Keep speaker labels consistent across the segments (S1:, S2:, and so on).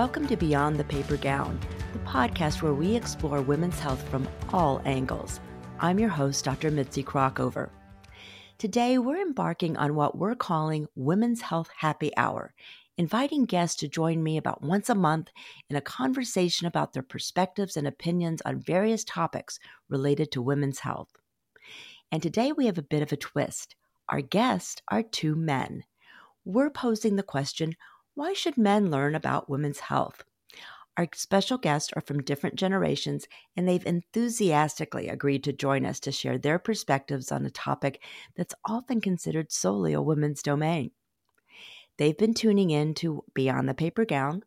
S1: Welcome to Beyond the Paper Gown, the podcast where we explore women's health from all angles. I'm your host, Dr. Mitzi Krockover. Today, we're embarking on what we're calling Women's Health Happy Hour, inviting guests to join me about once a month in a conversation about their perspectives and opinions on various topics related to women's health. And today we have a bit of a twist. Our guests are two men. We're posing the question why should men learn about women's health? Our special guests are from different generations, and they've enthusiastically agreed to join us to share their perspectives on a topic that's often considered solely a women's domain. They've been tuning in to Beyond the Paper Gown,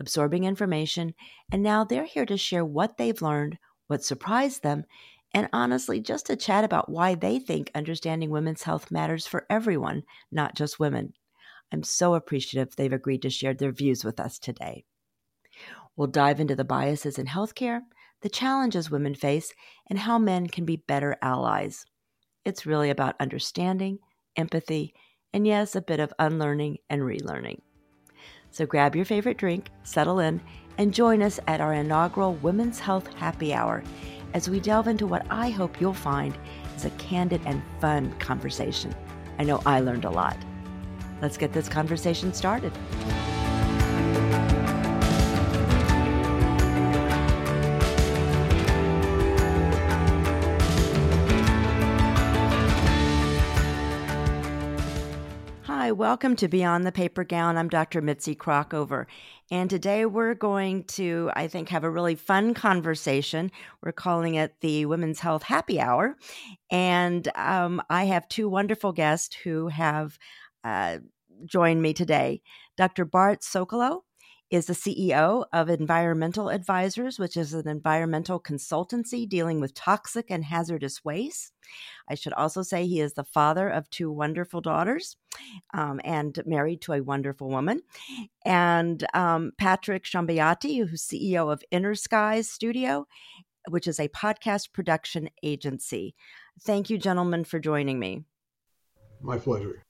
S1: absorbing information, and now they're here to share what they've learned, what surprised them, and honestly, just to chat about why they think understanding women's health matters for everyone, not just women. I'm so appreciative they've agreed to share their views with us today. We'll dive into the biases in healthcare, the challenges women face, and how men can be better allies. It's really about understanding, empathy, and yes, a bit of unlearning and relearning. So grab your favorite drink, settle in, and join us at our inaugural Women's Health Happy Hour as we delve into what I hope you'll find is a candid and fun conversation. I know I learned a lot. Let's get this conversation started. Hi, welcome to Beyond the Paper Gown. I'm Dr. Mitzi Krockover, And today we're going to, I think, have a really fun conversation. We're calling it the Women's Health Happy Hour. And um, I have two wonderful guests who have uh, joined me today. Dr. Bart Sokolow is the CEO of Environmental Advisors, which is an environmental consultancy dealing with toxic and hazardous waste. I should also say he is the father of two wonderful daughters um, and married to a wonderful woman. And um, Patrick Shambayati, who's CEO of Inner Skies Studio, which is a podcast production agency. Thank you, gentlemen, for joining me.
S2: My pleasure.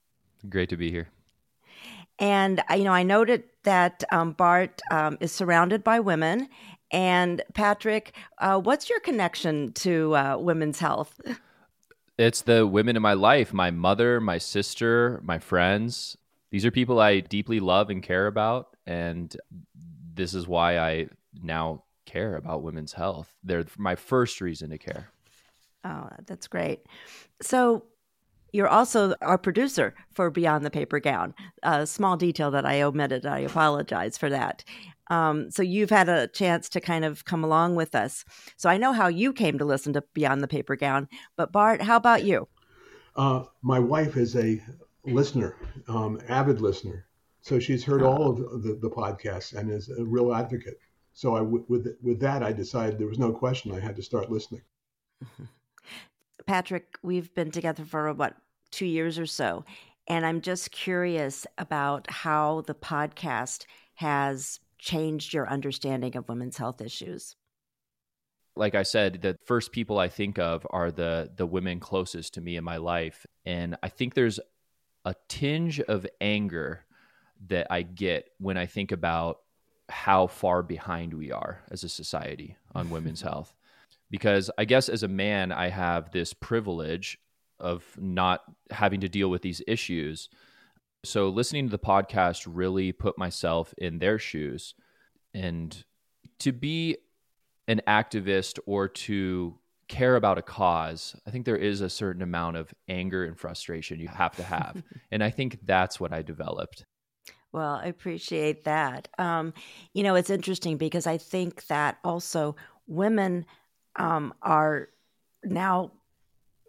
S3: Great to be here.
S1: And you know, I noted that um, Bart um, is surrounded by women. And Patrick, uh, what's your connection to uh, women's health?
S3: It's the women in my life my mother, my sister, my friends. These are people I deeply love and care about. And this is why I now care about women's health. They're my first reason to care.
S1: Oh, that's great. So, you're also our producer for Beyond the Paper Gown. A small detail that I omitted. I apologize for that. Um, so you've had a chance to kind of come along with us. So I know how you came to listen to Beyond the Paper Gown. But Bart, how about you?
S2: Uh, my wife is a listener, um, avid listener. So she's heard all of the, the podcasts and is a real advocate. So I, with with that, I decided there was no question I had to start listening.
S1: Patrick, we've been together for what two years or so, and I'm just curious about how the podcast has changed your understanding of women's health issues
S3: like I said, the first people I think of are the the women closest to me in my life, and I think there's a tinge of anger that I get when I think about how far behind we are as a society on women's health. Because I guess as a man, I have this privilege of not having to deal with these issues. So listening to the podcast really put myself in their shoes. And to be an activist or to care about a cause, I think there is a certain amount of anger and frustration you have to have. and I think that's what I developed.
S1: Well, I appreciate that. Um, you know, it's interesting because I think that also women um, are now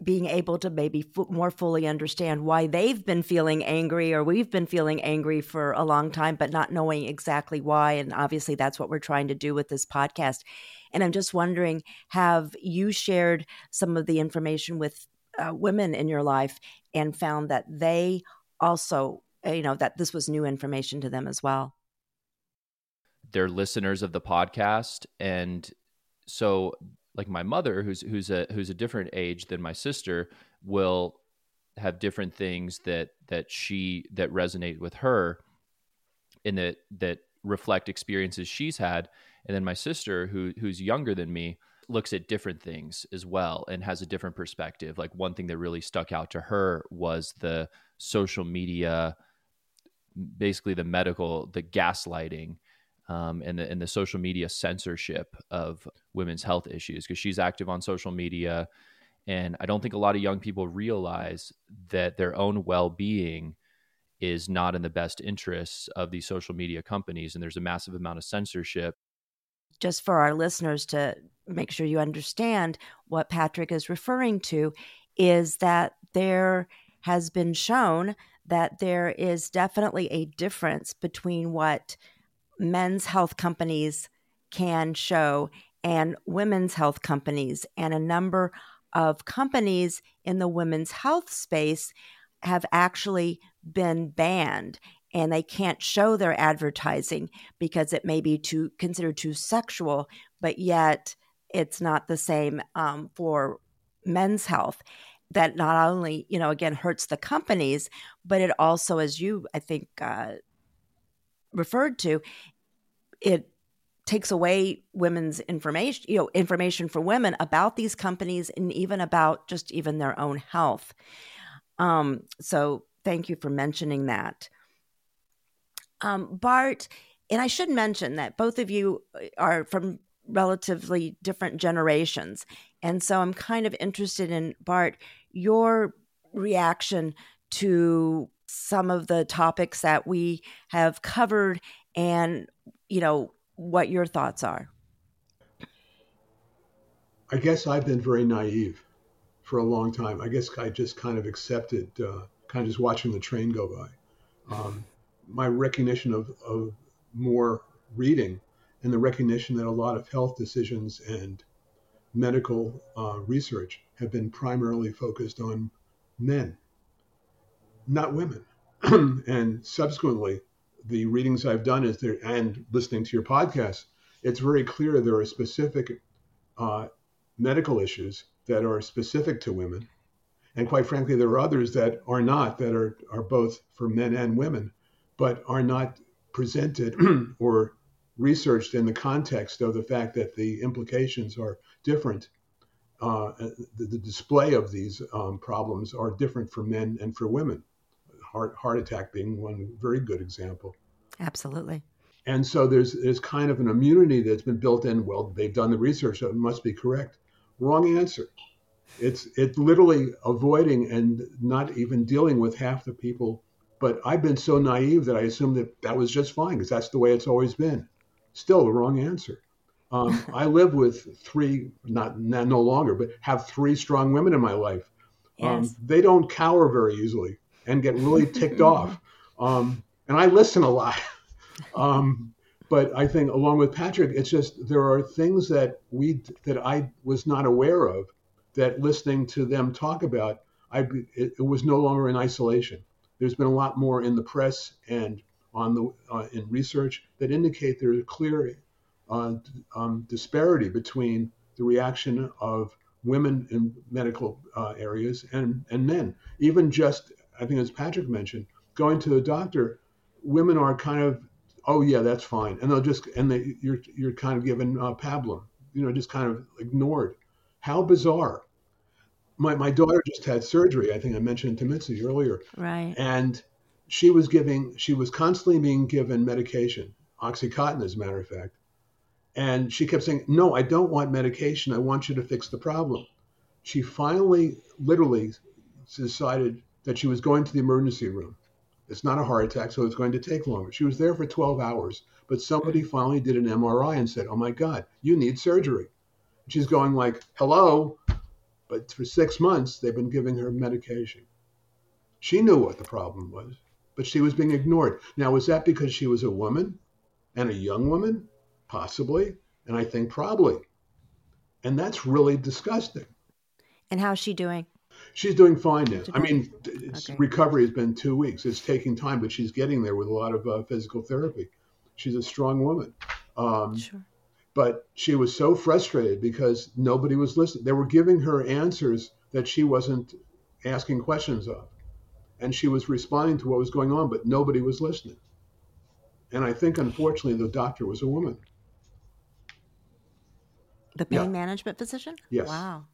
S1: being able to maybe f- more fully understand why they've been feeling angry or we've been feeling angry for a long time, but not knowing exactly why. And obviously, that's what we're trying to do with this podcast. And I'm just wondering have you shared some of the information with uh, women in your life and found that they also, uh, you know, that this was new information to them as well?
S3: They're listeners of the podcast. And so like my mother who's who's a who's a different age than my sister will have different things that that she that resonate with her and that that reflect experiences she's had. And then my sister, who who's younger than me, looks at different things as well and has a different perspective. Like one thing that really stuck out to her was the social media, basically the medical, the gaslighting. Um, and the and the social media censorship of women's health issues because she's active on social media, and I don't think a lot of young people realize that their own well being is not in the best interests of these social media companies, and there's a massive amount of censorship.
S1: Just for our listeners to make sure you understand what Patrick is referring to is that there has been shown that there is definitely a difference between what men's health companies can show and women's health companies. And a number of companies in the women's health space have actually been banned and they can't show their advertising because it may be too considered too sexual, but yet it's not the same um, for men's health that not only you know again hurts the companies but it also as you i think uh, referred to it takes away women's information you know information for women about these companies and even about just even their own health um, so thank you for mentioning that um, bart and i should mention that both of you are from relatively different generations. And so I'm kind of interested in, Bart, your reaction to some of the topics that we have covered and, you know, what your thoughts are.
S2: I guess I've been very naive for a long time. I guess I just kind of accepted, uh, kind of just watching the train go by. Um, my recognition of, of more reading and the recognition that a lot of health decisions and medical uh, research have been primarily focused on men, not women. and subsequently, the readings I've done is there, and listening to your podcast, it's very clear there are specific uh, medical issues that are specific to women. And quite frankly, there are others that are not, that are, are both for men and women, but are not presented or researched in the context of the fact that the implications are different. Uh, the, the, display of these um, problems are different for men and for women. Heart, heart attack being one very good example.
S1: Absolutely.
S2: And so there's there's kind of an immunity that's been built in. Well, they've done the research, so it must be correct. Wrong answer. It's it's literally avoiding and not even dealing with half the people. But I've been so naive that I assumed that that was just fine because that's the way it's always been still the wrong answer. Um, I live with three, not, not, no longer, but have three strong women in my life. Um, yes. They don't cower very easily and get really ticked off. Um, and I listen a lot. Um, but I think, along with Patrick, it's just there are things that we that I was not aware of that listening to them talk about, I it, it was no longer in isolation. There's been a lot more in the press and on the uh, in research that indicate there's a clear uh, um, disparity between the reaction of women in medical uh, areas and, and men. Even just, I think as Patrick mentioned, going to the doctor, women are kind of, oh yeah, that's fine, and they'll just and they you're you're kind of given uh, pablum, you know, just kind of ignored. How bizarre. My, my daughter just had surgery. I think I mentioned to Mitzi earlier.
S1: Right.
S2: And she was giving, she was constantly being given medication, Oxycontin, as a matter of fact. And she kept saying, No, I don't want medication. I want you to fix the problem. She finally, literally, decided that she was going to the emergency room. It's not a heart attack, so it's going to take longer. She was there for 12 hours, but somebody finally did an MRI and said, Oh my God, you need surgery. She's going like, Hello. But for six months, they've been giving her medication. She knew what the problem was but she was being ignored. Now, was that because she was a woman and a young woman? Possibly. And I think probably. And that's really disgusting.
S1: And how's she doing?
S2: She's doing fine now. I mean, okay. recovery has been two weeks. It's taking time, but she's getting there with a lot of uh, physical therapy. She's a strong woman. Um, sure. But she was so frustrated because nobody was listening. They were giving her answers that she wasn't asking questions of and she was responding to what was going on, but nobody was listening. And I think, unfortunately, the doctor was a woman.
S1: The pain yeah. management physician?
S2: Yes.
S1: Wow.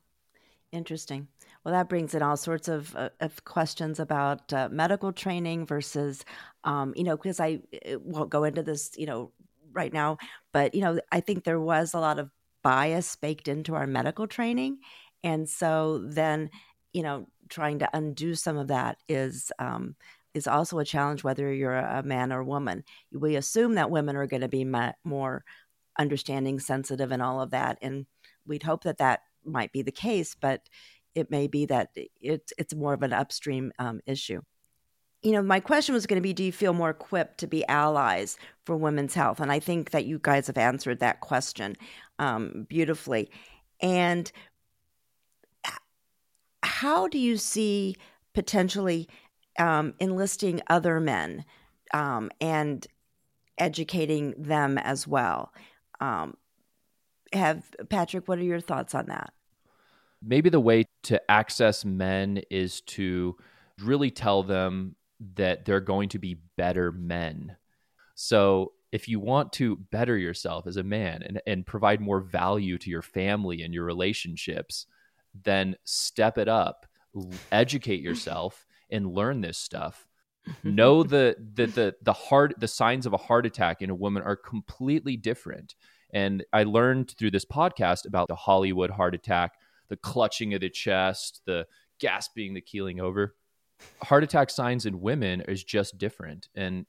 S1: Interesting. Well, that brings in all sorts of, uh, of questions about uh, medical training versus, um, you know, because I won't go into this, you know, right now, but, you know, I think there was a lot of bias baked into our medical training. And so then, you know, trying to undo some of that is um, is also a challenge, whether you're a man or a woman. We assume that women are going to be more understanding, sensitive, and all of that, and we'd hope that that might be the case, but it may be that it's it's more of an upstream um, issue. You know, my question was going to be: Do you feel more equipped to be allies for women's health? And I think that you guys have answered that question um, beautifully. And how do you see potentially um, enlisting other men um, and educating them as well? Um, have Patrick, what are your thoughts on that?
S3: Maybe the way to access men is to really tell them that they're going to be better men. So if you want to better yourself as a man and, and provide more value to your family and your relationships, then step it up, educate yourself, and learn this stuff. know the, the the the heart the signs of a heart attack in a woman are completely different. And I learned through this podcast about the Hollywood heart attack, the clutching of the chest, the gasping, the keeling over. Heart attack signs in women is just different. And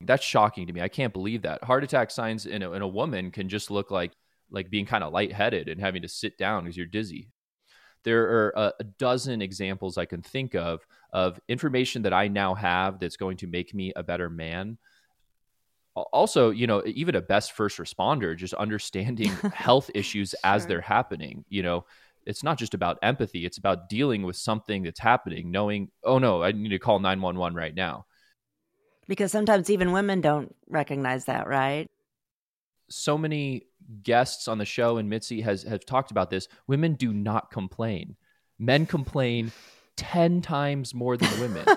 S3: that's shocking to me. I can't believe that. Heart attack signs in a, in a woman can just look like like being kind of lightheaded and having to sit down because you're dizzy. There are a, a dozen examples I can think of of information that I now have that's going to make me a better man. Also, you know, even a best first responder, just understanding health issues sure. as they're happening. You know, it's not just about empathy; it's about dealing with something that's happening, knowing, oh no, I need to call nine one one right now
S1: because sometimes even women don't recognize that, right?
S3: So many guests on the show and Mitzi has have talked about this. Women do not complain. Men complain 10 times more than women.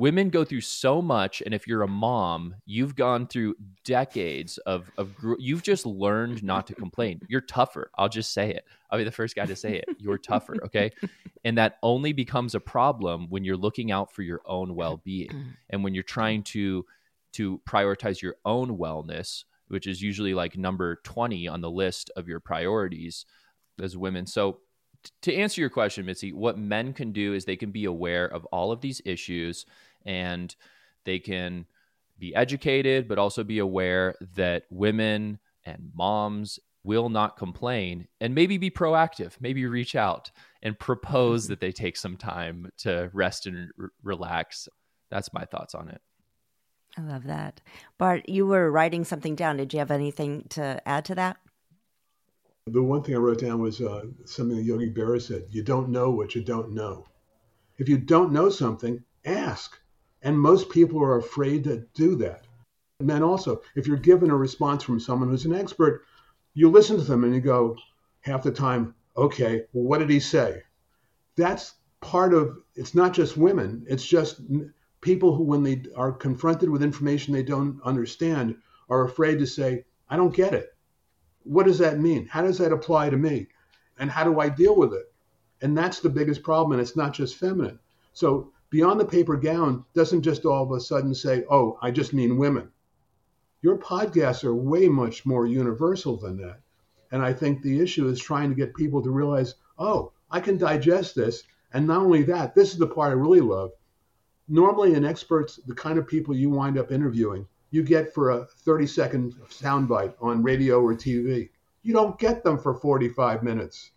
S3: women go through so much and if you're a mom you've gone through decades of of you've just learned not to complain. You're tougher i'll just say it. I'll be the first guy to say it. You're tougher okay? And that only becomes a problem when you're looking out for your own well-being and when you're trying to to prioritize your own wellness which is usually like number 20 on the list of your priorities as women. So to answer your question, Mitzi, what men can do is they can be aware of all of these issues and they can be educated, but also be aware that women and moms will not complain and maybe be proactive, maybe reach out and propose that they take some time to rest and r- relax. That's my thoughts on it.
S1: I love that. Bart, you were writing something down. Did you have anything to add to that?
S2: The one thing I wrote down was uh, something that Yogi Berra said You don't know what you don't know. If you don't know something, ask. And most people are afraid to do that. And then also, if you're given a response from someone who's an expert, you listen to them and you go, half the time, okay, well, what did he say? That's part of it's not just women, it's just people who, when they are confronted with information they don't understand, are afraid to say, I don't get it. What does that mean? How does that apply to me? And how do I deal with it? And that's the biggest problem. And it's not just feminine. So Beyond the Paper Gown doesn't just all of a sudden say, oh, I just mean women. Your podcasts are way much more universal than that. And I think the issue is trying to get people to realize, oh, I can digest this. And not only that, this is the part I really love. Normally, in experts, the kind of people you wind up interviewing, you get for a 30 second soundbite on radio or TV. You don't get them for 45 minutes.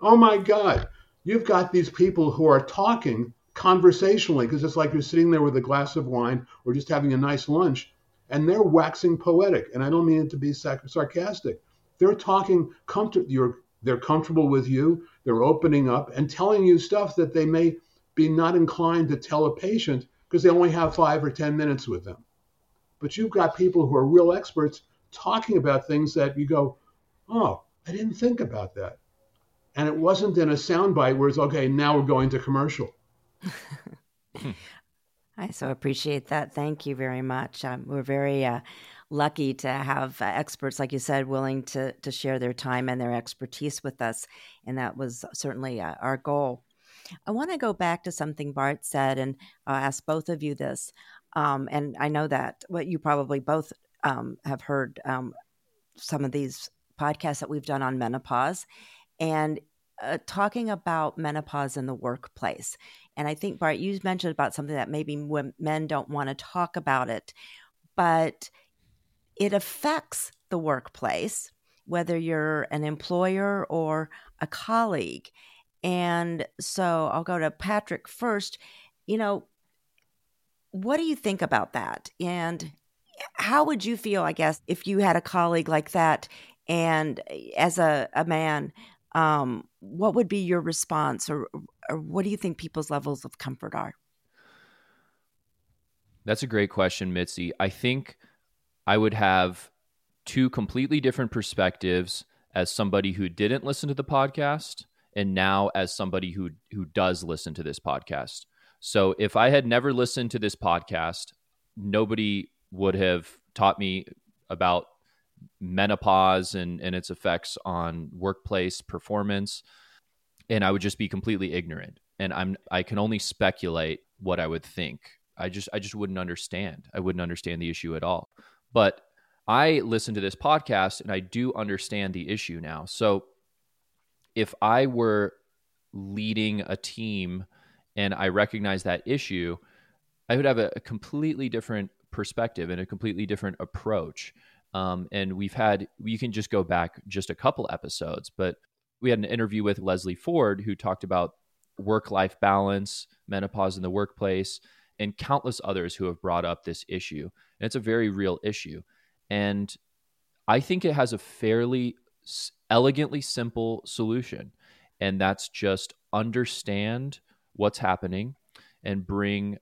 S2: Oh my God, you've got these people who are talking conversationally, because it's like you're sitting there with a glass of wine or just having a nice lunch, and they're waxing poetic. And I don't mean it to be sarcastic. They're talking comfort. You're they're comfortable with you. They're opening up and telling you stuff that they may be not inclined to tell a patient because they only have five or ten minutes with them. But you've got people who are real experts talking about things that you go, oh, I didn't think about that. And it wasn't in a soundbite where it's okay, now we're going to commercial.
S1: I so appreciate that. Thank you very much. Um, we're very uh, lucky to have uh, experts, like you said, willing to to share their time and their expertise with us, and that was certainly uh, our goal. I want to go back to something Bart said and ask both of you this. Um, and I know that what you probably both um, have heard um, some of these podcasts that we've done on menopause and uh, talking about menopause in the workplace. And I think, Bart, you mentioned about something that maybe men don't want to talk about it, but it affects the workplace, whether you're an employer or a colleague. And so I'll go to Patrick first. You know, what do you think about that? And how would you feel, I guess, if you had a colleague like that and eh, as a, a man, um, what would be your response or, or what do you think people's levels of comfort are?
S3: That's a great question, Mitzi. I think I would have two completely different perspectives as somebody who didn't listen to the podcast and now as somebody who who does listen to this podcast. So if I had never listened to this podcast, nobody would have taught me about menopause and, and its effects on workplace performance. And I would just be completely ignorant. And I'm I can only speculate what I would think. I just I just wouldn't understand. I wouldn't understand the issue at all. But I listen to this podcast and I do understand the issue now. So if I were leading a team and I recognize that issue, I would have a, a completely different perspective and a completely different approach. Um, and we've had, you can just go back just a couple episodes, but we had an interview with Leslie Ford who talked about work life balance, menopause in the workplace, and countless others who have brought up this issue. And it's a very real issue. And I think it has a fairly elegantly simple solution. And that's just understand what's happening and bring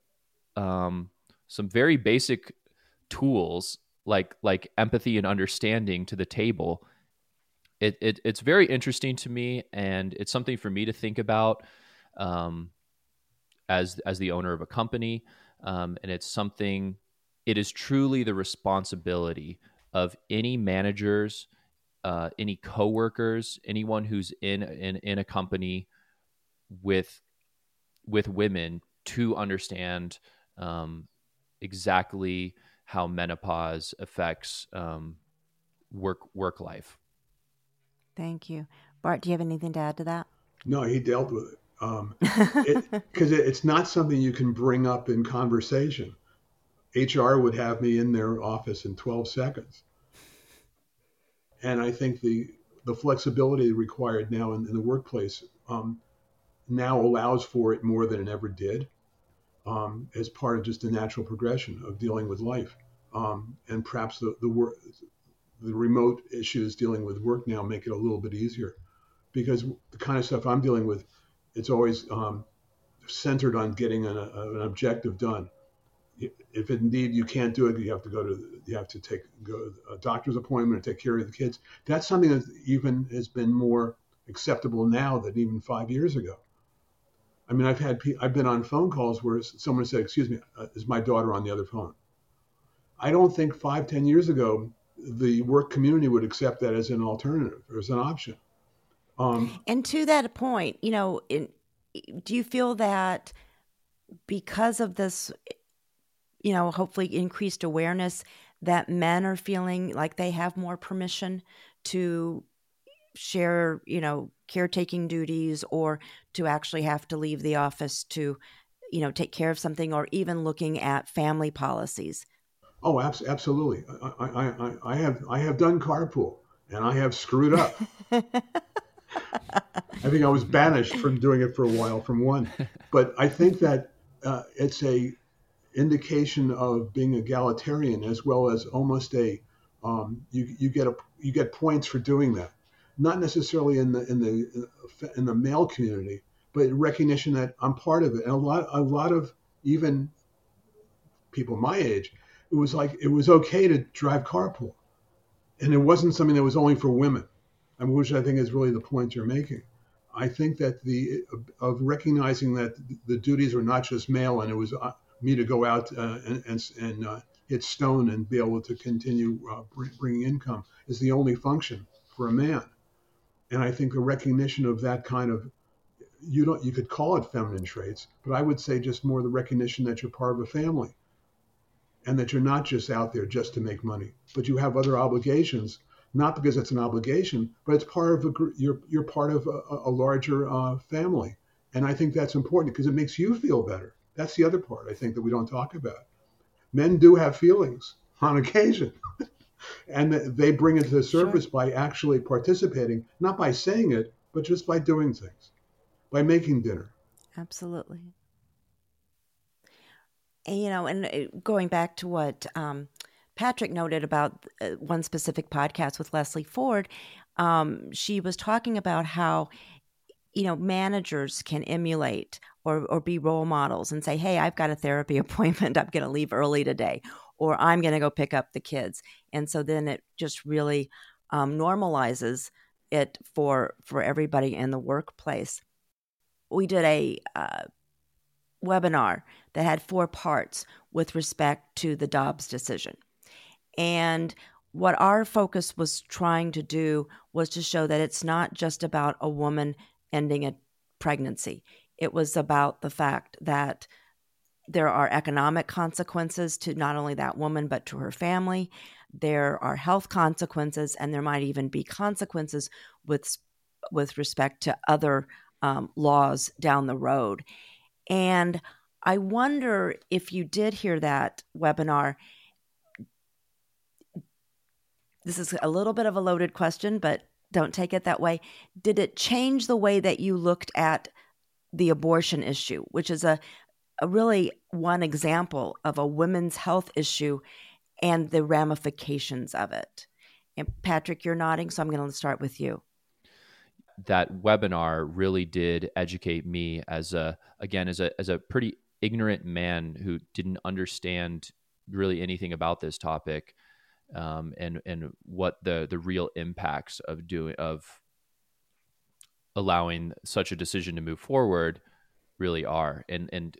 S3: um, some very basic tools like like empathy and understanding to the table. It, it it's very interesting to me, and it's something for me to think about um, as as the owner of a company, um, and it's something. It is truly the responsibility of any managers uh, any coworkers, anyone who's in, in in a company with with women to understand um, exactly how menopause affects um, work work life.
S1: Thank you, Bart. Do you have anything to add to that?
S2: No, he dealt with it because um, it, it's not something you can bring up in conversation. HR would have me in their office in 12 seconds and I think the the flexibility required now in, in the workplace um, now allows for it more than it ever did, um, as part of just the natural progression of dealing with life. Um, and perhaps the the work, the remote issues dealing with work now make it a little bit easier, because the kind of stuff I'm dealing with, it's always um, centered on getting an, a, an objective done if indeed you can't do it, you have to go to you have to take go a doctor's appointment and take care of the kids. That's something that even has been more acceptable now than even five years ago. I mean, I've had I've been on phone calls where someone said, "Excuse me, uh, is my daughter on the other phone?" I don't think five ten years ago the work community would accept that as an alternative or as an option.
S1: Um, and to that point, you know, in, do you feel that because of this you know, hopefully increased awareness that men are feeling like they have more permission to share, you know, caretaking duties or to actually have to leave the office to, you know, take care of something or even looking at family policies.
S2: Oh, absolutely. I, I, I, I have I have done carpool and I have screwed up. I think I was banished from doing it for a while from one, but I think that uh, it's a indication of being egalitarian as well as almost a um, you, you get a you get points for doing that not necessarily in the in the in the male community but recognition that I'm part of it. And a lot a lot of even people my age it was like it was okay to drive carpool. And it wasn't something that was only for women which I think is really the point you're making. I think that the of recognizing that the duties were not just male and it was uh, me to go out uh, and and, and uh, hit stone and be able to continue uh, bringing income is the only function for a man. And I think the recognition of that kind of you don't you could call it feminine traits, but I would say just more the recognition that you're part of a family and that you're not just out there just to make money, but you have other obligations. Not because it's an obligation, but it's part of a you're you're part of a, a larger uh, family, and I think that's important because it makes you feel better. That's the other part I think that we don't talk about. Men do have feelings on occasion, and they bring it to the surface sure. by actually participating, not by saying it, but just by doing things, by making dinner.
S1: Absolutely you know, and uh, going back to what um, Patrick noted about uh, one specific podcast with Leslie Ford, um, she was talking about how you know managers can emulate or or be role models and say, "Hey, I've got a therapy appointment. I'm going to leave early today." Or I'm going to go pick up the kids, and so then it just really um, normalizes it for for everybody in the workplace. We did a uh, webinar that had four parts with respect to the Dobbs decision. And what our focus was trying to do was to show that it's not just about a woman ending a pregnancy. It was about the fact that there are economic consequences to not only that woman, but to her family. There are health consequences, and there might even be consequences with, with respect to other um, laws down the road. And I wonder if you did hear that webinar. This is a little bit of a loaded question, but don't take it that way. Did it change the way that you looked at the abortion issue, which is a, a really one example of a women's health issue and the ramifications of it? And Patrick, you're nodding, so I'm going to start with you
S3: that webinar really did educate me as a again as a as a pretty ignorant man who didn't understand really anything about this topic um, and and what the the real impacts of doing of allowing such a decision to move forward really are and and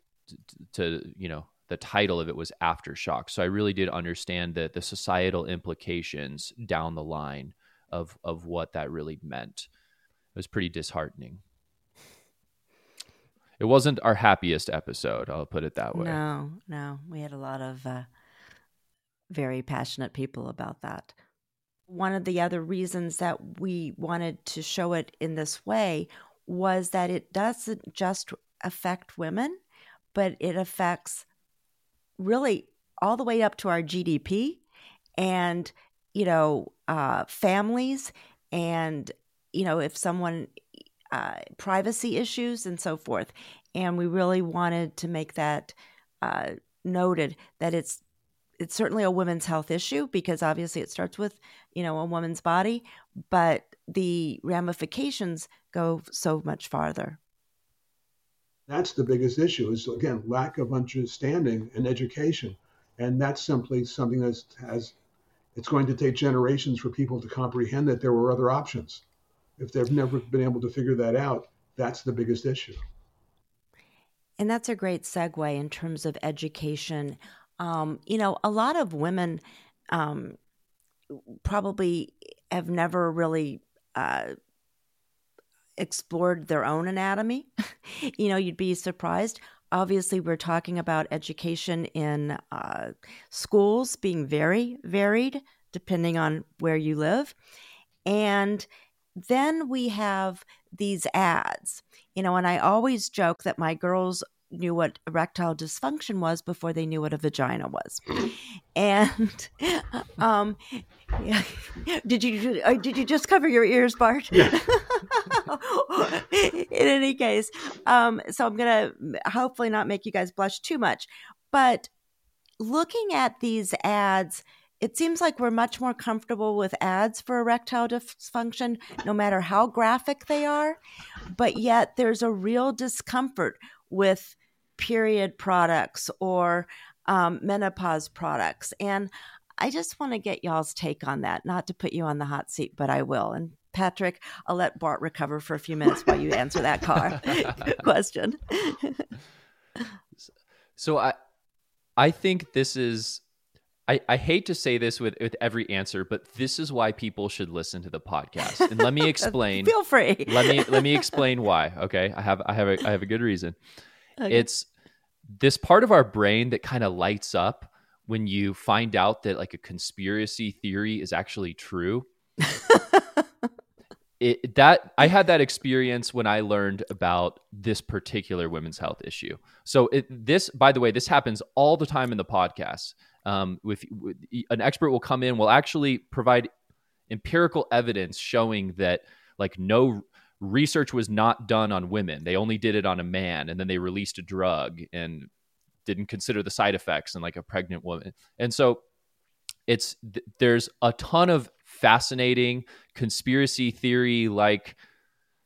S3: to you know the title of it was aftershock so i really did understand that the societal implications down the line of of what that really meant it was pretty disheartening. It wasn't our happiest episode, I'll put it that way.
S1: No, no. We had a lot of uh, very passionate people about that. One of the other reasons that we wanted to show it in this way was that it doesn't just affect women, but it affects really all the way up to our GDP and, you know, uh, families and you know, if someone, uh, privacy issues and so forth. And we really wanted to make that uh, noted that it's it's certainly a women's health issue because obviously it starts with you know a woman's body, but the ramifications go so much farther.
S2: That's the biggest issue is again lack of understanding and education, and that's simply something that has it's going to take generations for people to comprehend that there were other options if they've never been able to figure that out, that's the biggest issue.
S1: And that's a great segue in terms of education. Um, you know, a lot of women um, probably have never really uh, explored their own anatomy. you know, you'd be surprised. Obviously, we're talking about education in uh, schools being very varied depending on where you live. And then we have these ads, you know, and I always joke that my girls knew what erectile dysfunction was before they knew what a vagina was. And um, yeah. did you uh, did you just cover your ears, Bart? Yeah. In any case, um, so I'm gonna hopefully not make you guys blush too much, but looking at these ads it seems like we're much more comfortable with ads for erectile dysfunction, no matter how graphic they are. But yet there's a real discomfort with period products or um, menopause products. And I just want to get y'all's take on that, not to put you on the hot seat, but I will. And Patrick, I'll let Bart recover for a few minutes while you answer that car question.
S3: so I I think this is I, I hate to say this with, with every answer, but this is why people should listen to the podcast. And let me explain.
S1: Feel free.
S3: let me let me explain why. Okay, I have I have a, I have a good reason. Okay. It's this part of our brain that kind of lights up when you find out that like a conspiracy theory is actually true. it, that I had that experience when I learned about this particular women's health issue. So it, this, by the way, this happens all the time in the podcast. Um, with, with an expert will come in, will actually provide empirical evidence showing that like no research was not done on women. They only did it on a man, and then they released a drug and didn't consider the side effects in like a pregnant woman. And so it's there's a ton of fascinating conspiracy theory like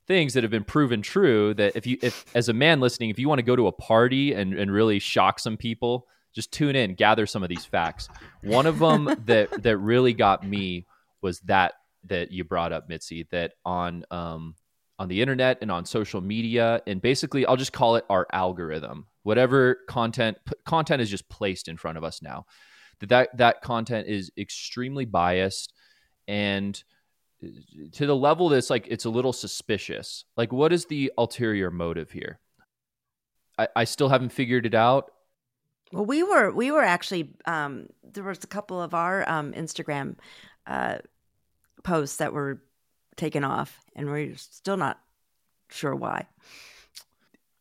S3: things that have been proven true that if you if as a man listening if you want to go to a party and, and really shock some people just tune in gather some of these facts. One of them that that really got me was that that you brought up mitzi that on um on the internet and on social media and basically i'll just call it our algorithm. Whatever content content is just placed in front of us now. That that, that content is extremely biased and uh, to the level that's like it's a little suspicious. Like what is the ulterior motive here? I, I still haven't figured it out
S1: well we were we were actually um there was a couple of our um instagram uh posts that were taken off and we're still not sure why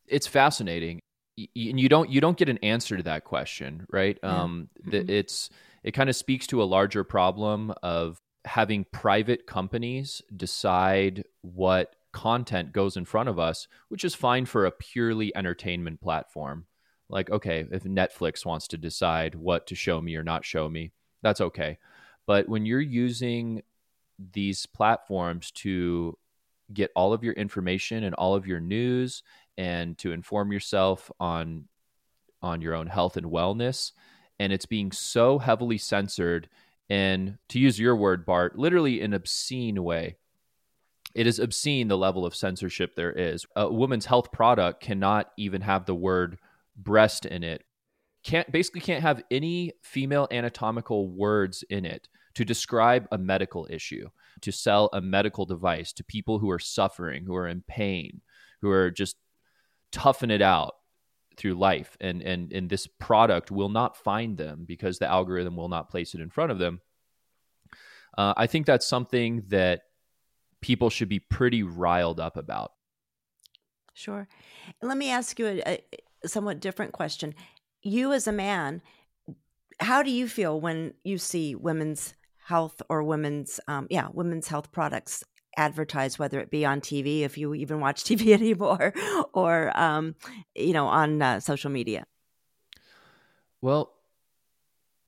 S3: it's fascinating and you don't you don't get an answer to that question right yeah. um mm-hmm. it's it kind of speaks to a larger problem of having private companies decide what content goes in front of us, which is fine for a purely entertainment platform. Like, okay, if Netflix wants to decide what to show me or not show me, that's okay. But when you're using these platforms to get all of your information and all of your news and to inform yourself on on your own health and wellness and it's being so heavily censored and to use your word, Bart, literally in an obscene way. It is obscene the level of censorship there is. A woman's health product cannot even have the word breast in it. Can't basically can't have any female anatomical words in it to describe a medical issue, to sell a medical device to people who are suffering, who are in pain, who are just toughing it out through life. And and and this product will not find them because the algorithm will not place it in front of them. Uh, i think that's something that people should be pretty riled up about.
S1: Sure. Let me ask you a, a somewhat different question you as a man how do you feel when you see women's health or women's um, yeah women's health products advertised, whether it be on TV, if you even watch TV anymore, or um, you know, on uh, social media.
S3: Well,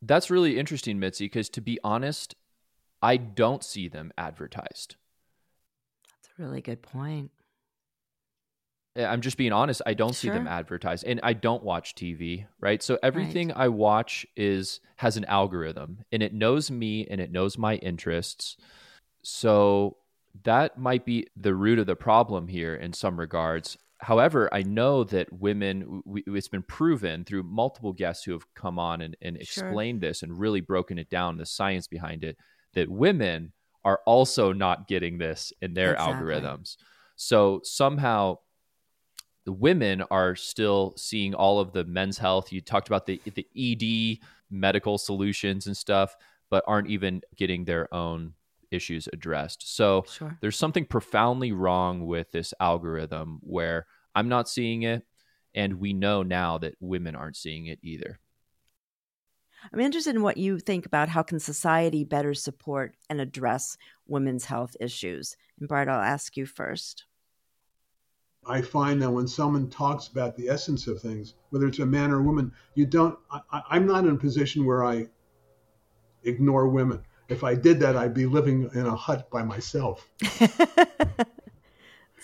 S3: that's really interesting, Mitzi, because to be honest, I don't see them advertised.
S1: That's a really good point.
S3: I'm just being honest. I don't sure. see them advertised, and I don't watch TV, right? So everything right. I watch is has an algorithm, and it knows me and it knows my interests. So that might be the root of the problem here in some regards. However, I know that women, we, it's been proven through multiple guests who have come on and, and explained sure. this and really broken it down, the science behind it, that women are also not getting this in their exactly. algorithms. So somehow the women are still seeing all of the men's health. You talked about the, the ED medical solutions and stuff, but aren't even getting their own issues addressed. So sure. there's something profoundly wrong with this algorithm where I'm not seeing it, and we know now that women aren't seeing it either.
S1: I'm interested in what you think about how can society better support and address women's health issues. And Bart, I'll ask you first.
S2: I find that when someone talks about the essence of things, whether it's a man or a woman, you don't. I, I'm not in a position where I ignore women if I did that, I'd be living in a hut by myself.
S1: it's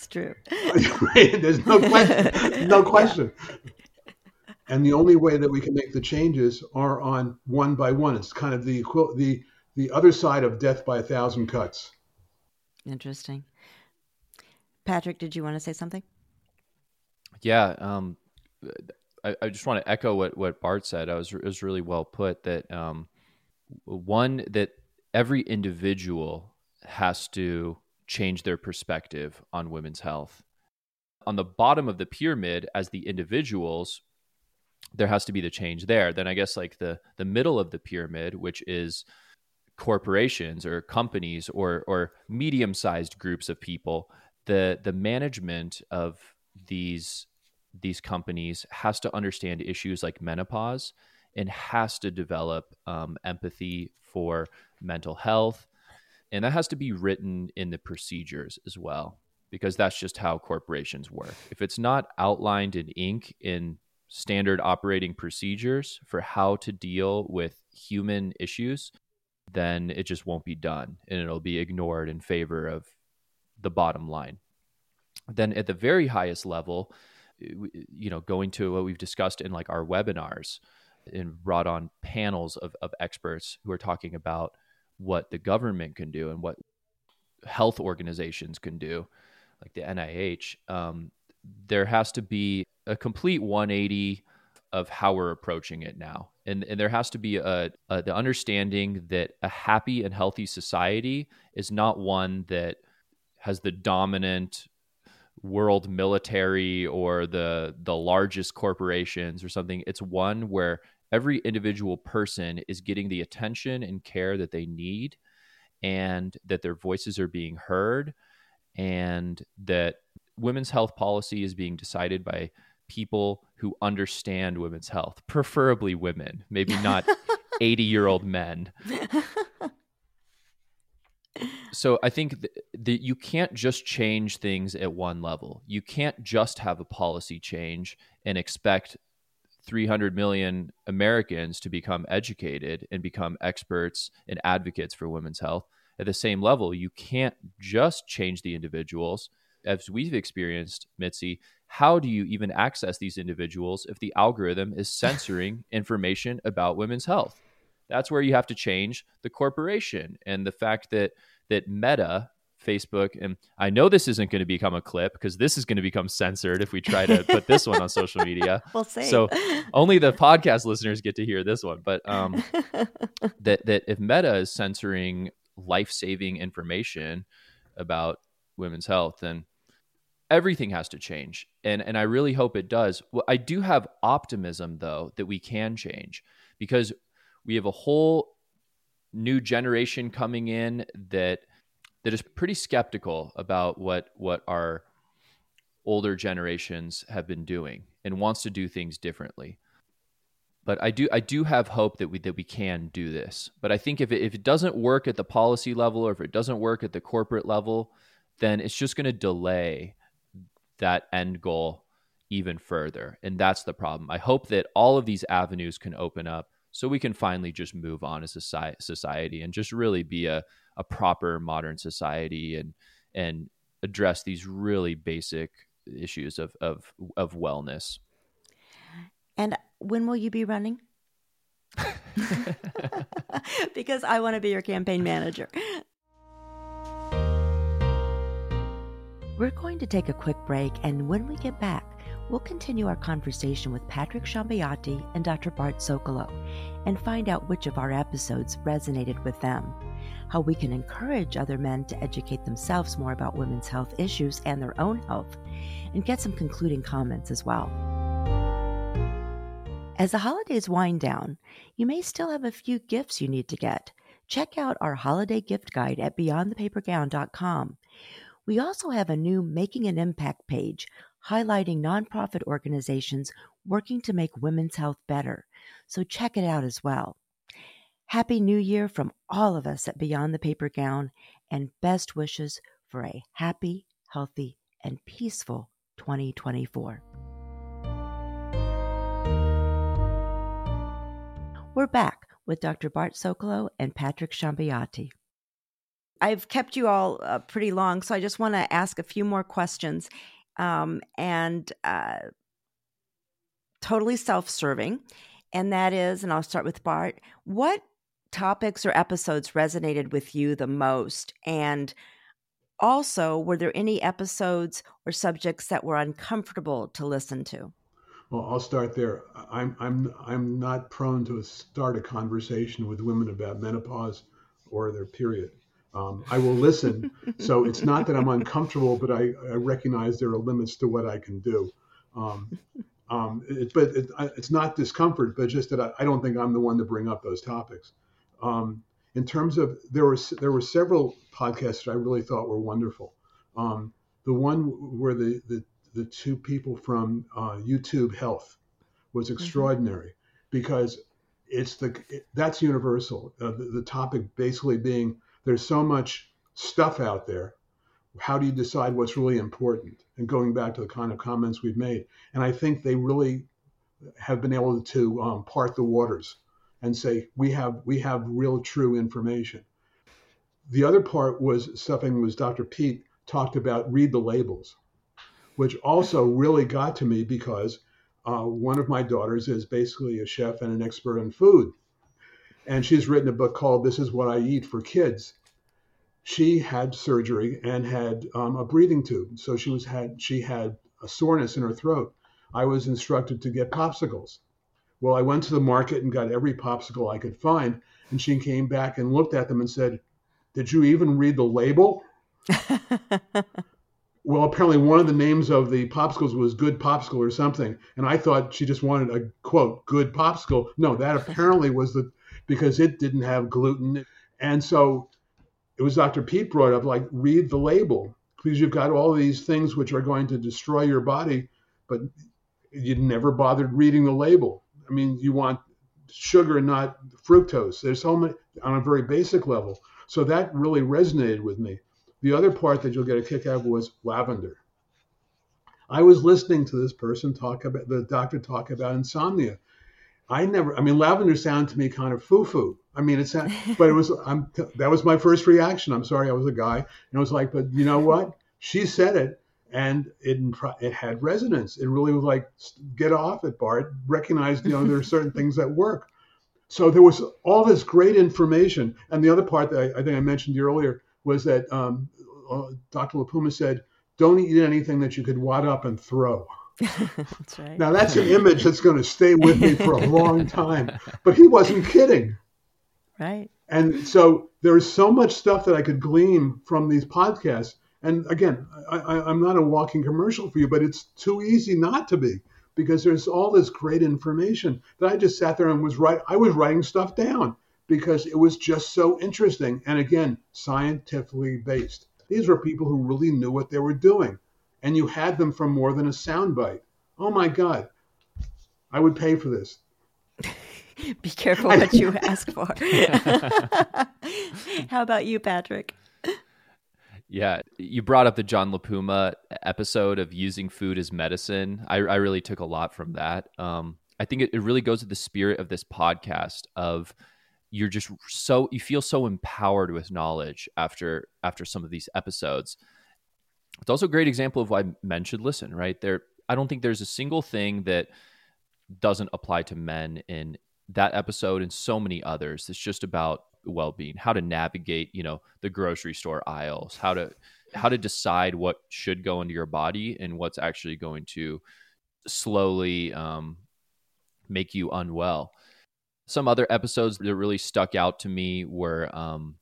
S1: true.
S2: There's no question. No question. Yeah. And the only way that we can make the changes are on one by one. It's kind of the the the other side of death by a thousand cuts.
S1: Interesting. Patrick, did you want to say something?
S3: Yeah, um, I, I, just want to echo what, what Bart said. I was it was really well put that um, one that every individual has to change their perspective on women's health. On the bottom of the pyramid, as the individuals, there has to be the change there. Then I guess like the the middle of the pyramid, which is corporations or companies or or medium sized groups of people, the the management of these these companies has to understand issues like menopause and has to develop um, empathy for mental health. And that has to be written in the procedures as well because that's just how corporations work. If it's not outlined in ink in standard operating procedures for how to deal with human issues then it just won't be done and it'll be ignored in favor of the bottom line. Then at the very highest level you know going to what we've discussed in like our webinars and brought on panels of, of experts who are talking about what the government can do and what health organizations can do like the nih um, there has to be a complete 180 of how we're approaching it now. And, and there has to be a, a the understanding that a happy and healthy society is not one that has the dominant world military or the the largest corporations or something it's one where every individual person is getting the attention and care that they need and that their voices are being heard and that women's health policy is being decided by people who understand women's health preferably women maybe not 80 year old men so I think that you can't just change things at one level. You can't just have a policy change and expect 300 million Americans to become educated and become experts and advocates for women's health. At the same level, you can't just change the individuals. As we've experienced, Mitzi, how do you even access these individuals if the algorithm is censoring information about women's health? That's where you have to change the corporation and the fact that that Meta, Facebook, and I know this isn't going to become a clip because this is going to become censored if we try to put this one on social media.
S1: We'll see.
S3: So only the podcast listeners get to hear this one. But um, that that if Meta is censoring life saving information about women's health, then everything has to change. And and I really hope it does. Well, I do have optimism though that we can change because we have a whole new generation coming in that that is pretty skeptical about what what our older generations have been doing and wants to do things differently. But I do I do have hope that we that we can do this. But I think if it, if it doesn't work at the policy level or if it doesn't work at the corporate level, then it's just going to delay that end goal even further. And that's the problem. I hope that all of these avenues can open up so we can finally just move on as a society and just really be a, a proper modern society and and address these really basic issues of of of wellness.
S1: And when will you be running? because I want to be your campaign manager. We're going to take a quick break, and when we get back, we'll continue our conversation with Patrick Shambayati and Dr. Bart Sokolow and find out which of our episodes resonated with them, how we can encourage other men to educate themselves more about women's health issues and their own health, and get some concluding comments as well. As the holidays wind down, you may still have a few gifts you need to get. Check out our holiday gift guide at beyondthepapergown.com. We also have a new Making an Impact page highlighting nonprofit organizations working to make women's health better. So check it out as well. Happy New Year from all of us at Beyond the Paper Gown, and best wishes for a happy, healthy, and peaceful 2024. We're back with Dr. Bart Sokolow and Patrick Shambayati. I've kept you all uh, pretty long, so I just want to ask a few more questions um, and uh, totally self serving. And that is, and I'll start with Bart, what topics or episodes resonated with you the most? And also, were there any episodes or subjects that were uncomfortable to listen to?
S2: Well, I'll start there. I'm I'm I'm not prone to start a conversation with women about menopause or their period. Um, I will listen. so it's not that I'm uncomfortable, but I, I, recognize there are limits to what I can do. Um, um, it, but it, it's not discomfort, but just that I, I, don't think I'm the one to bring up those topics. Um, in terms of there were there were several podcasts that I really thought were wonderful. Um, the one where the, the the two people from uh, YouTube Health was mm-hmm. extraordinary mm-hmm. because it's the it, that's universal. Uh, the, the topic basically being there's so much stuff out there. How do you decide what's really important? And going back to the kind of comments we've made, and I think they really have been able to um, part the waters and say we have we have real true information. The other part was something was Dr. Pete talked about read the labels, which also really got to me because uh, one of my daughters is basically a chef and an expert in food. And she's written a book called This Is What I Eat for Kids. She had surgery and had um, a breathing tube. So she was had she had a soreness in her throat. I was instructed to get popsicles. Well, I went to the market and got every popsicle I could find. And she came back and looked at them and said, Did you even read the label? well, apparently one of the names of the popsicles was Good Popsicle or something, and I thought she just wanted a quote Good Popsicle. No, that apparently was the because it didn't have gluten, and so it was Dr. Pete brought up like read the label because you've got all these things which are going to destroy your body, but you never bothered reading the label. I mean, you want sugar, not fructose. There's so many on a very basic level. So that really resonated with me. The other part that you'll get a kick out of was lavender. I was listening to this person talk about the doctor talk about insomnia. I never, I mean, lavender sounded to me kind of foo foo. I mean, it's, but it was, I'm, that was my first reaction. I'm sorry, I was a guy. And I was like, but you know what? She said it and it, it had resonance. It really was like, get off it, Bart. Recognize, you know, there are certain things that work. So there was all this great information. And the other part that I, I think I mentioned earlier was that um, uh, Dr. LaPuma said, don't eat anything that you could wad up and throw. That's right. Now that's an image that's going to stay with me for a long time. But he wasn't kidding.
S1: Right.
S2: And so there's so much stuff that I could glean from these podcasts. And again, I, am not a walking commercial for you, but it's too easy not to be because there's all this great information that I just sat there and was right. I was writing stuff down because it was just so interesting and again scientifically based these were people who really knew what they were doing and you had them from more than a soundbite. Oh my god. I would pay for this.
S1: Be careful what you ask for. How about you patrick?
S3: Yeah, you brought up the John LaPuma episode of using food as medicine. I, I really took a lot from that. Um, I think it, it really goes to the spirit of this podcast of you're just so you feel so empowered with knowledge after after some of these episodes it's also a great example of why men should listen right? There i don't think there's a single thing that doesn't apply to men in that episode and so many others. It's just about well-being how to navigate you know the grocery store aisles how to how to decide what should go into your body and what's actually going to slowly um, make you unwell. Some other episodes that really stuck out to me were um,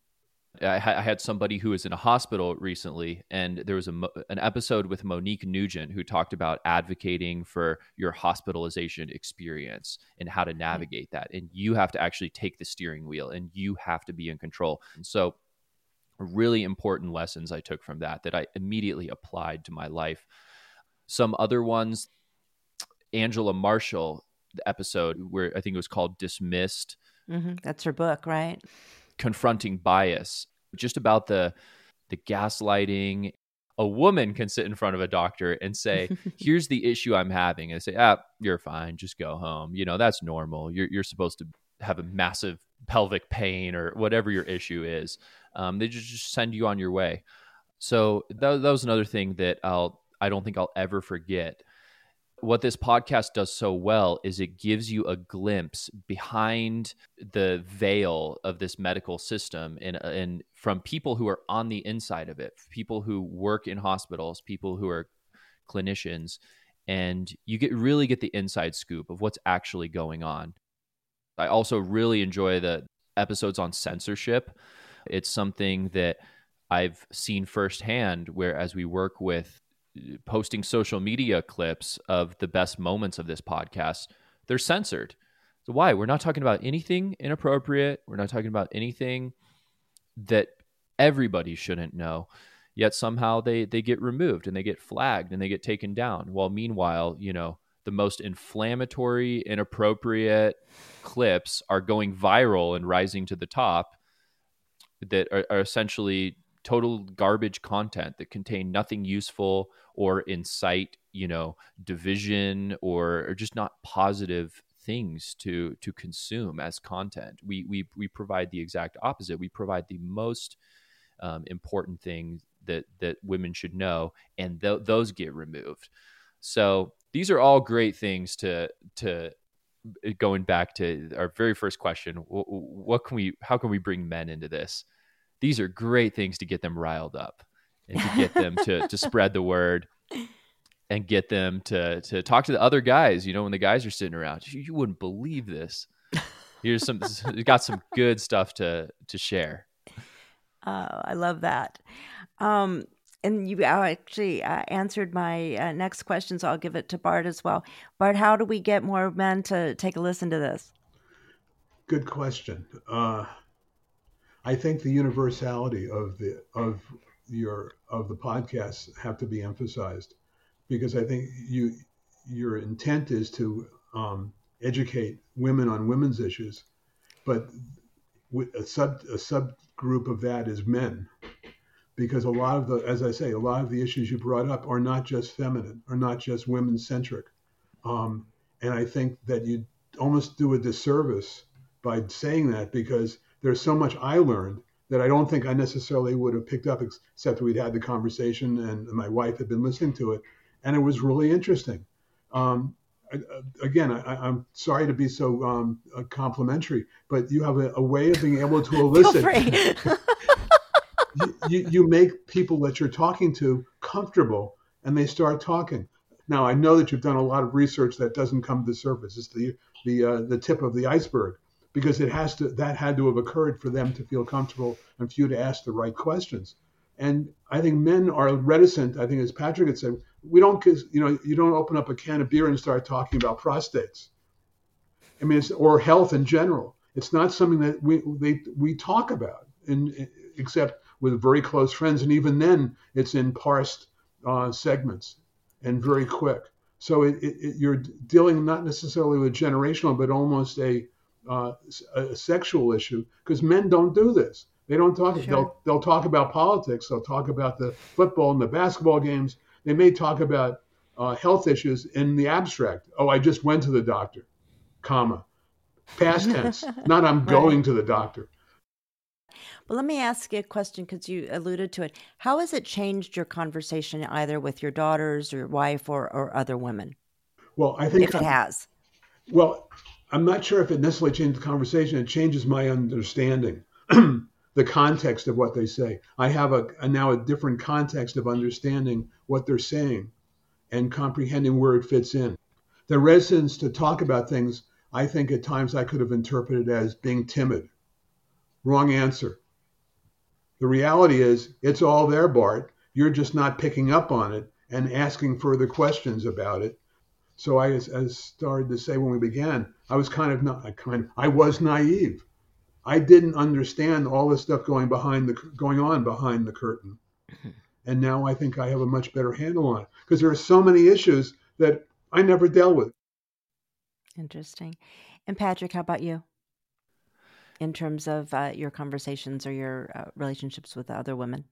S3: I, I, had somebody who was in a hospital recently, and there was a, an episode with Monique Nugent who talked about advocating for your hospitalization experience and how to hmm. navigate that. And you have to actually take the steering wheel, and you have to be in control. And so, really important lessons I took from that that I immediately applied to my life. Some other ones, Angela Marshall the episode where I think it was called Dismissed.
S1: Mm-hmm. That's her book, right?
S3: Confronting bias, just about the the gaslighting. A woman can sit in front of a doctor and say, "Here's the issue I'm having," and say, "Ah, you're fine. Just go home. You know that's normal. You're you're supposed to have a massive pelvic pain or whatever your issue is. Um, they just, just send you on your way." So that, that was another thing that I'll I don't think I'll ever forget what this podcast does so well is it gives you a glimpse behind the veil of this medical system and, and from people who are on the inside of it, people who work in hospitals, people who are clinicians, and you get really get the inside scoop of what's actually going on. I also really enjoy the episodes on censorship. It's something that I've seen firsthand where as we work with posting social media clips of the best moments of this podcast, they're censored. So why? We're not talking about anything inappropriate. We're not talking about anything that everybody shouldn't know. Yet somehow they they get removed and they get flagged and they get taken down. While meanwhile, you know, the most inflammatory, inappropriate clips are going viral and rising to the top that are, are essentially total garbage content that contain nothing useful or incite, you know, division or, or just not positive things to to consume as content. We we we provide the exact opposite. We provide the most um, important things that that women should know, and th- those get removed. So these are all great things to to going back to our very first question. What can we? How can we bring men into this? These are great things to get them riled up and to get them to to spread the word and get them to to talk to the other guys. You know, when the guys are sitting around, you, you wouldn't believe this. Here's some got some good stuff to to share.
S1: Oh, I love that. Um, and you actually uh, answered my uh, next question, so I'll give it to Bart as well. Bart, how do we get more men to take a listen to this?
S2: Good question. I think the universality of the of your of the podcasts have to be emphasized because I think you your intent is to um, educate women on women's issues, but a sub a subgroup of that is men, because a lot of the as I say a lot of the issues you brought up are not just feminine, are not just women centric, um, and I think that you almost do a disservice by saying that because there's so much I learned that I don't think I necessarily would have picked up except we'd had the conversation and my wife had been listening to it and it was really interesting. Um, again, I, am sorry to be so um, uh, complimentary, but you have a, a, way of being able to elicit. you, you, you make people that you're talking to comfortable, and they start talking. Now, I know that you've done a lot of research that doesn't come to the surface. It's the the uh, the tip of the iceberg because it has to that had to have occurred for them to feel comfortable and for you to ask the right questions. And I think men are reticent. I think, as Patrick had said, we don't you know, you don't open up a can of beer and start talking about prostates. I mean, or health in general. It's not something that we they, we talk about, in, except with very close friends, and even then, it's in parsed uh, segments and very quick. So it, it, you're dealing not necessarily with generational, but almost a, uh, a sexual issue because men don't do this. They don't talk. Sure. They'll they'll talk about politics. They'll talk about the football and the basketball games. They may talk about uh, health issues in the abstract. Oh, I just went to the doctor, comma, past tense. not I'm going right. to the doctor.
S1: But let me ask you a question because you alluded to it. How has it changed your conversation either with your daughters or your wife or, or other women?
S2: Well, I think
S1: if it I, has.
S2: Well, I'm not sure if it necessarily changes the conversation. It changes my understanding. the context of what they say. I have a, a, now a different context of understanding what they're saying and comprehending where it fits in. The reticence to talk about things, I think at times I could have interpreted as being timid. Wrong answer. The reality is, it's all there, Bart. You're just not picking up on it and asking further questions about it. So I, as, as started to say when we began, I was kind of not, I kind, I was naive. I didn't understand all the stuff going behind the going on behind the curtain. And now I think I have a much better handle on it because there are so many issues that I never dealt with.
S1: Interesting. And Patrick, how about you? In terms of uh, your conversations or your uh, relationships with other women?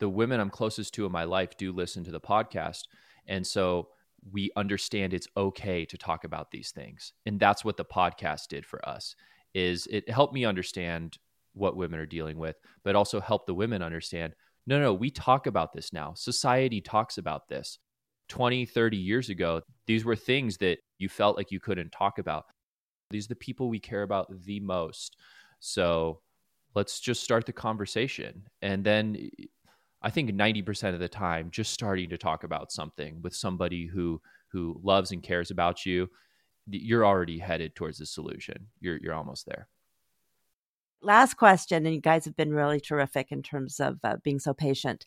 S3: The women I'm closest to in my life do listen to the podcast. And so we understand it's okay to talk about these things. And that's what the podcast did for us is it helped me understand what women are dealing with, but also help the women understand no, no, we talk about this now. Society talks about this. 20, 30 years ago, these were things that you felt like you couldn't talk about. These are the people we care about the most. So let's just start the conversation. And then I think 90% of the time, just starting to talk about something with somebody who who loves and cares about you, you're already headed towards the solution. You're you're almost there.
S1: Last question, and you guys have been really terrific in terms of uh, being so patient.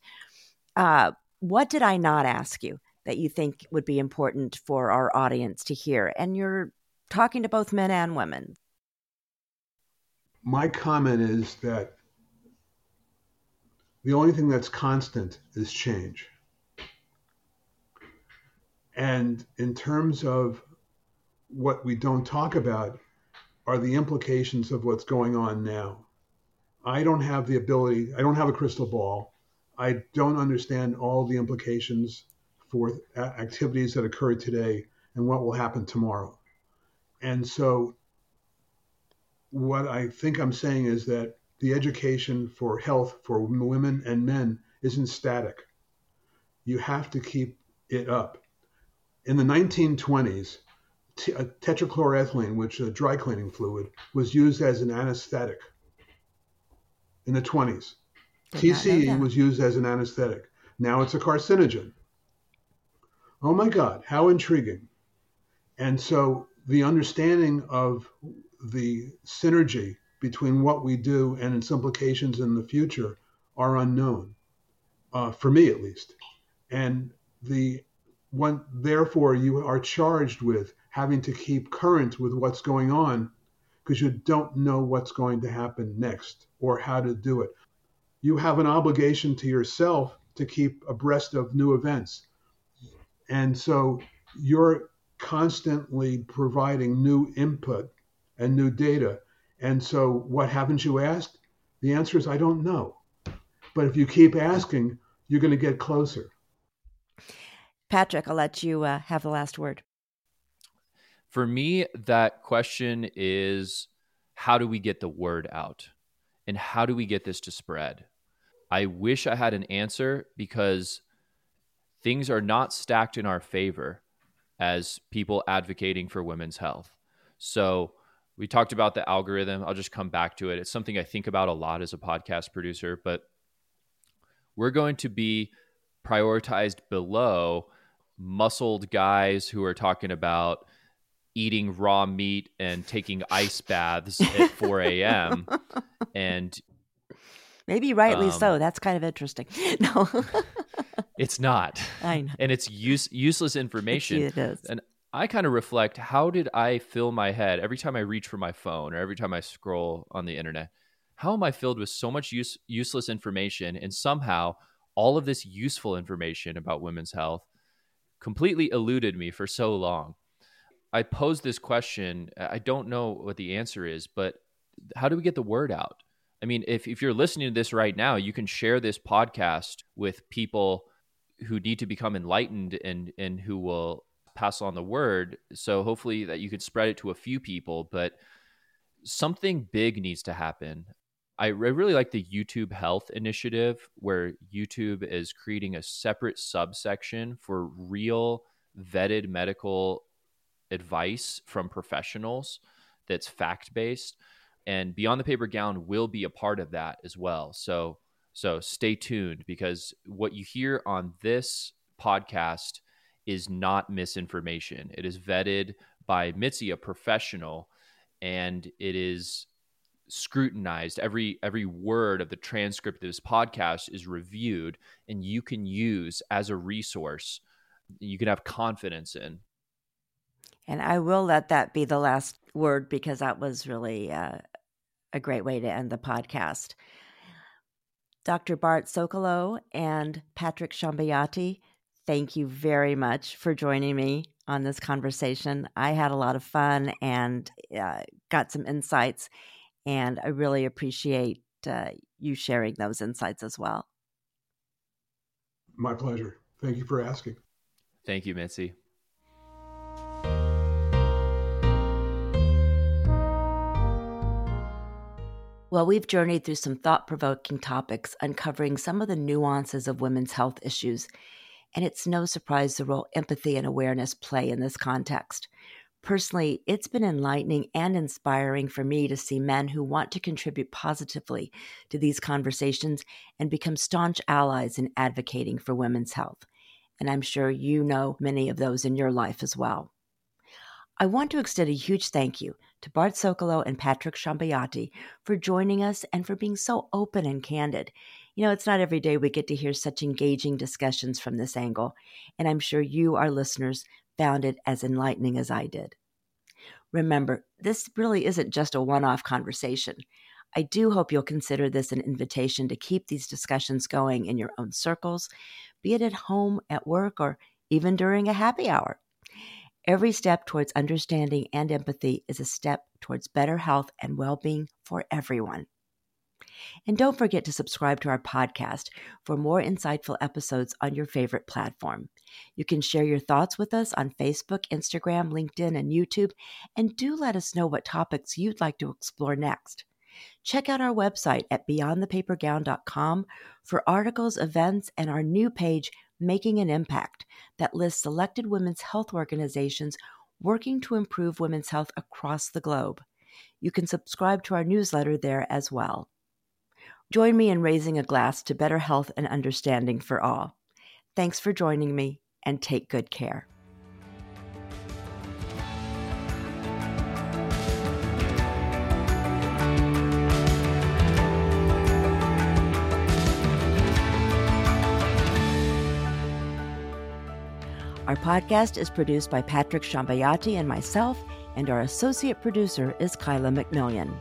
S1: Uh, what did I not ask you that you think would be important for our audience to hear? And you're talking to both men and women.
S2: My comment is that the only thing that's constant is change. And in terms of what we don't talk about are the implications of what's going on now. I don't have the ability, I don't have a crystal ball. I don't understand all the implications for activities that occur today and what will happen tomorrow. And so, what I think I'm saying is that the education for health for women and men isn't static. You have to keep it up. In the 1920s, t- uh, tetrachloroethylene, which is a dry cleaning fluid, was used as an anesthetic in the 20s. TCE was used as an anesthetic. Now it's a carcinogen. Oh my God, how intriguing. And so the understanding of the synergy between what we do and its implications in the future are unknown, uh, for me at least. And the one, therefore, you are charged with having to keep current with what's going on because you don't know what's going to happen next or how to do it. You have an obligation to yourself to keep abreast of new events. And so you're constantly providing new input and new data and so, what haven't you asked? The answer is, I don't know. But if you keep asking, you're going to get closer.
S1: Patrick, I'll let you uh, have the last word.
S3: For me, that question is how do we get the word out? And how do we get this to spread? I wish I had an answer because things are not stacked in our favor as people advocating for women's health. So, we talked about the algorithm. I'll just come back to it. It's something I think about a lot as a podcast producer, but we're going to be prioritized below muscled guys who are talking about eating raw meat and taking ice baths at 4 a.m. and
S1: maybe rightly um, so. That's kind of interesting. No,
S3: it's not.
S1: I know,
S3: and it's use, useless information.
S1: It is.
S3: And I kind of reflect how did I fill my head every time I reach for my phone or every time I scroll on the internet? How am I filled with so much use, useless information and somehow all of this useful information about women's health completely eluded me for so long? I posed this question. I don't know what the answer is, but how do we get the word out? I mean, if, if you're listening to this right now, you can share this podcast with people who need to become enlightened and, and who will pass on the word. So hopefully that you could spread it to a few people, but something big needs to happen. I really like the YouTube Health Initiative, where YouTube is creating a separate subsection for real vetted medical advice from professionals that's fact based. And Beyond the Paper Gown will be a part of that as well. So, so stay tuned because what you hear on this podcast is not misinformation. It is vetted by Mitzi, a professional, and it is scrutinized. Every every word of the transcript of this podcast is reviewed, and you can use as a resource. You can have confidence in.
S1: And I will let that be the last word because that was really uh, a great way to end the podcast. Dr. Bart Sokolow and Patrick Shambayati thank you very much for joining me on this conversation. I had a lot of fun and uh, got some insights, and I really appreciate uh, you sharing those insights as well.
S2: My pleasure. Thank you for asking.
S3: Thank you, Mitzi.
S1: Well, we've journeyed through some thought provoking topics, uncovering some of the nuances of women's health issues and it's no surprise the role empathy and awareness play in this context. Personally, it's been enlightening and inspiring for me to see men who want to contribute positively to these conversations and become staunch allies in advocating for women's health. And I'm sure you know many of those in your life as well. I want to extend a huge thank you to Bart Sokolow and Patrick Shambayati for joining us and for being so open and candid. You know, it's not every day we get to hear such engaging discussions from this angle, and I'm sure you, our listeners, found it as enlightening as I did. Remember, this really isn't just a one off conversation. I do hope you'll consider this an invitation to keep these discussions going in your own circles, be it at home, at work, or even during a happy hour. Every step towards understanding and empathy is a step towards better health and well being for everyone. And don't forget to subscribe to our podcast for more insightful episodes on your favorite platform. You can share your thoughts with us on Facebook, Instagram, LinkedIn, and YouTube, and do let us know what topics you'd like to explore next. Check out our website at beyondthepapergown.com for articles, events, and our new page, Making an Impact, that lists selected women's health organizations working to improve women's health across the globe. You can subscribe to our newsletter there as well. Join me in raising a glass to better health and understanding for all. Thanks for joining me and take good care. Our podcast is produced by Patrick Shambayati and myself, and our associate producer is Kyla McMillian.